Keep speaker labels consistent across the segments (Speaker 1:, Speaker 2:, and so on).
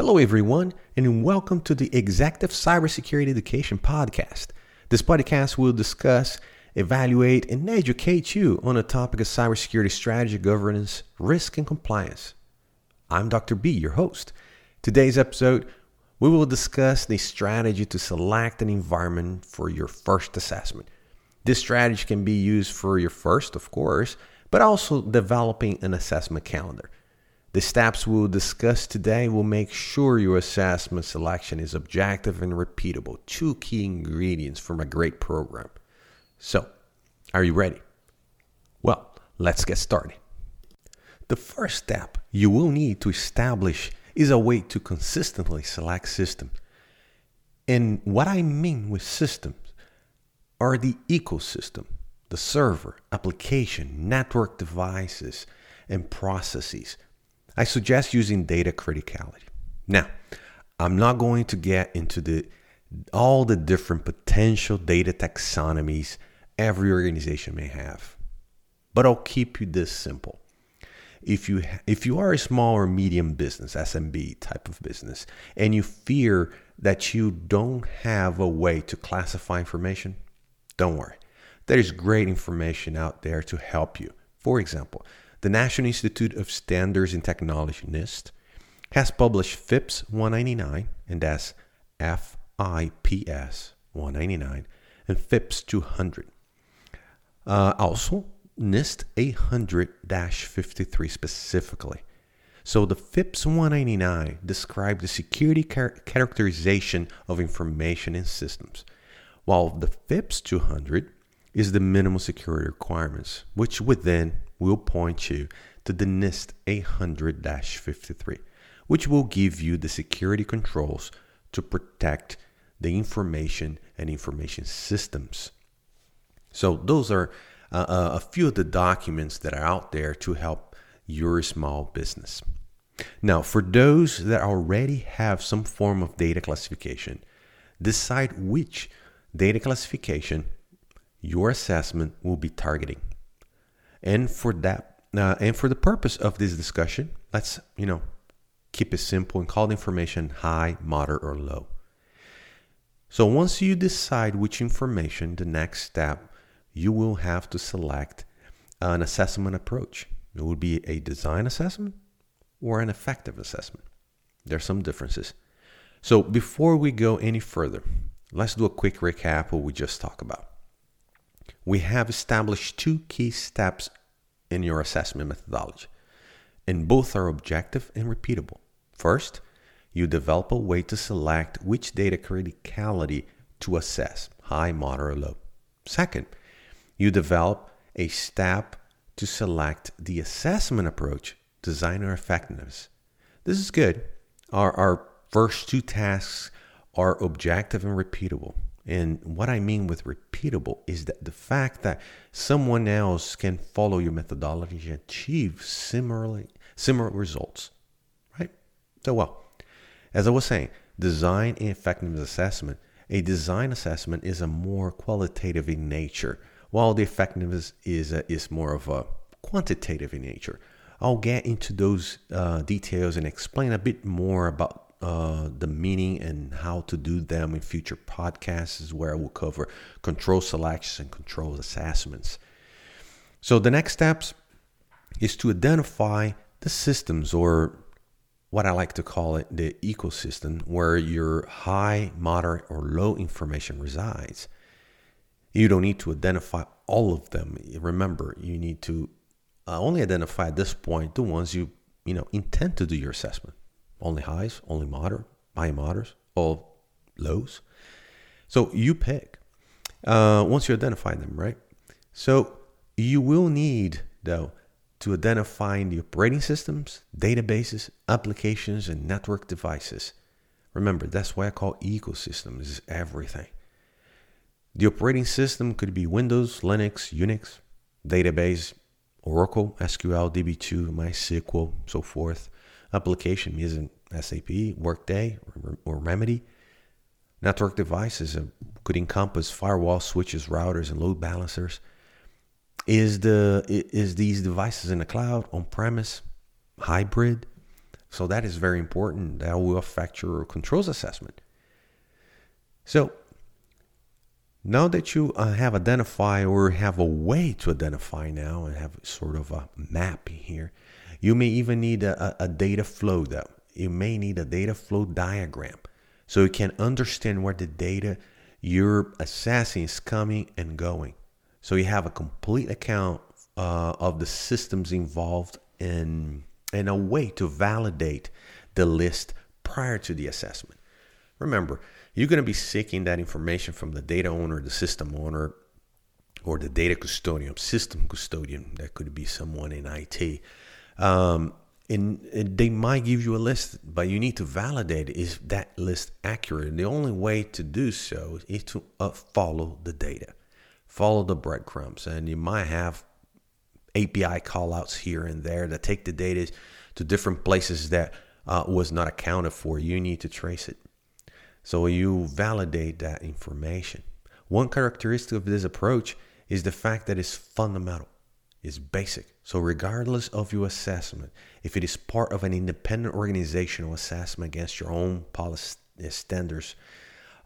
Speaker 1: Hello, everyone, and welcome to the Executive Cybersecurity Education Podcast. This podcast will discuss, evaluate, and educate you on the topic of cybersecurity strategy, governance, risk, and compliance. I'm Dr. B, your host. Today's episode, we will discuss the strategy to select an environment for your first assessment. This strategy can be used for your first, of course, but also developing an assessment calendar. The steps we'll discuss today will make sure your assessment selection is objective and repeatable, two key ingredients from a great program. So, are you ready? Well, let's get started. The first step you will need to establish is a way to consistently select systems. And what I mean with systems are the ecosystem, the server, application, network devices, and processes I suggest using data criticality. Now, I'm not going to get into the all the different potential data taxonomies every organization may have. But I'll keep you this simple. If you if you are a small or medium business, SMB type of business, and you fear that you don't have a way to classify information, don't worry. There is great information out there to help you. For example, the National Institute of Standards and Technology, NIST, has published FIPS 199, and that's FIPS 199, and FIPS 200. Uh, also, NIST 800 53 specifically. So the FIPS 199 describes the security char- characterization of information in systems, while the FIPS 200 is the minimum security requirements, which within will point you to the NIST 800 53, which will give you the security controls to protect the information and information systems. So, those are uh, uh, a few of the documents that are out there to help your small business. Now, for those that already have some form of data classification, decide which data classification your assessment will be targeting. And for that, uh, and for the purpose of this discussion, let's you know keep it simple and call the information high, moderate, or low. So once you decide which information, the next step, you will have to select an assessment approach. It would be a design assessment or an effective assessment. There are some differences. So before we go any further, let's do a quick recap of what we just talked about we have established two key steps in your assessment methodology, and both are objective and repeatable. First, you develop a way to select which data criticality to assess high, moderate, or low. Second, you develop a step to select the assessment approach, designer effectiveness. This is good. Our, our first two tasks are objective and repeatable. And what I mean with repeatable is that the fact that someone else can follow your methodology and achieve similarly similar results, right? So well, as I was saying, design and effectiveness assessment. A design assessment is a more qualitative in nature, while the effectiveness is a, is more of a quantitative in nature. I'll get into those uh, details and explain a bit more about uh, the meaning and how to do them in future podcasts is where I will cover control selections and control assessments. So the next steps is to identify the systems or what I like to call it the ecosystem where your high, moderate, or low information resides. You don't need to identify all of them. Remember, you need to uh, only identify at this point the ones you you know intend to do your assessment only highs, only moderate, high moderates, all lows. So you pick uh, once you identify them, right? So you will need, though, to identify the operating systems, databases, applications, and network devices. Remember, that's why I call ecosystems is everything. The operating system could be Windows, Linux, Unix, database, Oracle, SQL, DB2, MySQL, so forth application isn't SAP, Workday, or Remedy. Network devices could encompass firewall switches, routers, and load balancers. Is the is these devices in the cloud, on premise, hybrid? So that is very important. That will affect your controls assessment. So now that you uh, have identified or have a way to identify now and have sort of a map here, you may even need a, a data flow though. You may need a data flow diagram so you can understand where the data you're assessing is coming and going. So you have a complete account uh, of the systems involved in, and a way to validate the list prior to the assessment. Remember, you're going to be seeking that information from the data owner, the system owner, or the data custodian, system custodian. That could be someone in IT. Um, and, and, they might give you a list, but you need to validate is that list accurate. And the only way to do so is to uh, follow the data, follow the breadcrumbs, and you might have API callouts here and there that take the data to different places that uh, was not accounted for. You need to trace it. So you validate that information. One characteristic of this approach is the fact that it's fundamental, it's basic. So, regardless of your assessment, if it is part of an independent organizational assessment against your own policy standards,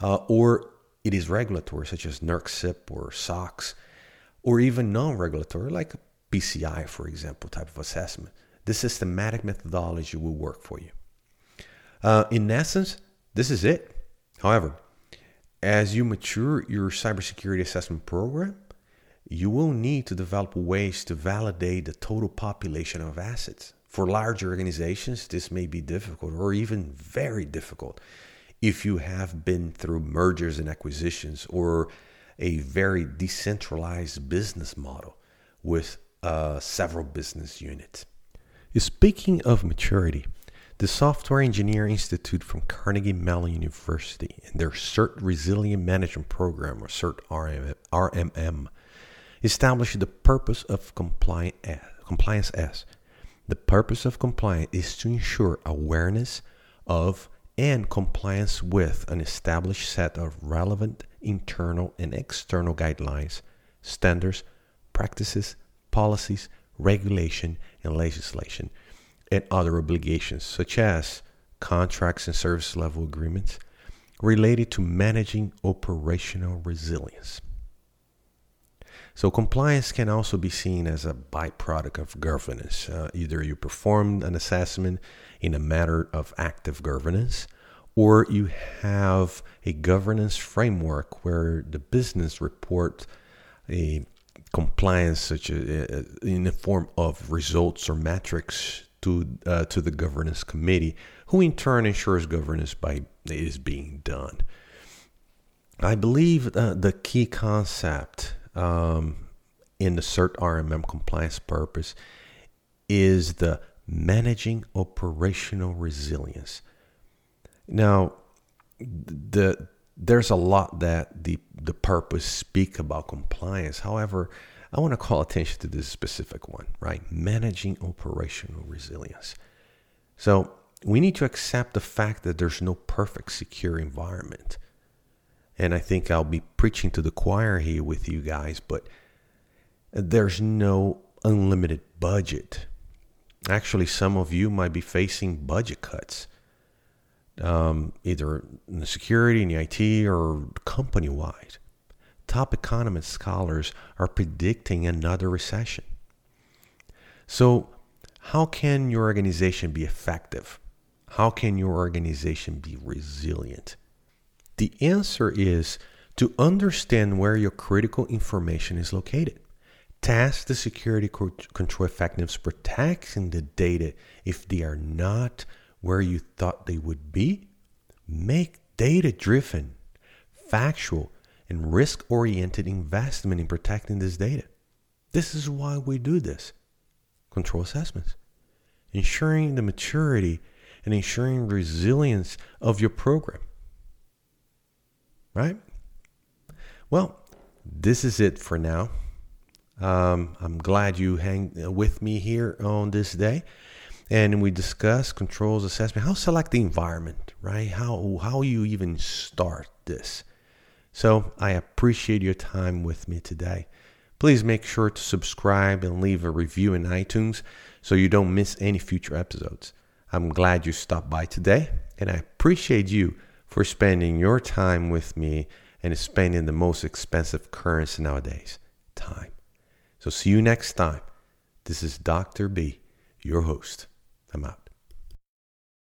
Speaker 1: uh, or it is regulatory, such as NERC-CIP or SOX, or even non regulatory, like PCI, for example, type of assessment, the systematic methodology will work for you. Uh, in essence, this is it. However, as you mature your cybersecurity assessment program, you will need to develop ways to validate the total population of assets. For large organizations, this may be difficult or even very difficult if you have been through mergers and acquisitions or a very decentralized business model with uh, several business units. Speaking of maturity, the Software Engineering Institute from Carnegie Mellon University and their CERT Resilient Management Program, or CERT RMM, established the purpose of eh, compliance as. The purpose of compliance is to ensure awareness of and compliance with an established set of relevant internal and external guidelines, standards, practices, policies, regulation, and legislation, and other obligations such as contracts and service level agreements related to managing operational resilience. So, compliance can also be seen as a byproduct of governance. Uh, either you performed an assessment in a matter of active governance, or you have a governance framework where the business report a compliance, such a, uh, in the form of results or metrics to uh, to the governance committee, who in turn ensures governance by is being done. I believe uh, the key concept um, in the CERT RMM compliance purpose is the managing operational resilience. Now, the there's a lot that the the purpose speak about compliance. However, I want to call attention to this specific one, right? Managing operational resilience. So we need to accept the fact that there's no perfect secure environment. And I think I'll be preaching to the choir here with you guys, but there's no unlimited budget. Actually, some of you might be facing budget cuts um, either in the security, in the IT, or company wide. Top economist scholars are predicting another recession. So, how can your organization be effective? How can your organization be resilient? The answer is to understand where your critical information is located. Task the security control effectiveness protecting the data if they are not where you thought they would be? Make data driven, factual, and risk oriented investment in protecting this data. This is why we do this control assessments, ensuring the maturity and ensuring resilience of your program. Right? Well, this is it for now. Um, I'm glad you hang with me here on this day. And we discuss controls assessment. How select the environment right? How how you even start this. So i appreciate your time with me today. Please make sure to subscribe and leave a review in itunes so you don't miss any future episodes. I'm glad you stopped by today, and I appreciate you for spending your time with me and spending the most expensive currency nowadays time. So, see you next time. This is Dr. B, your host. I'm out.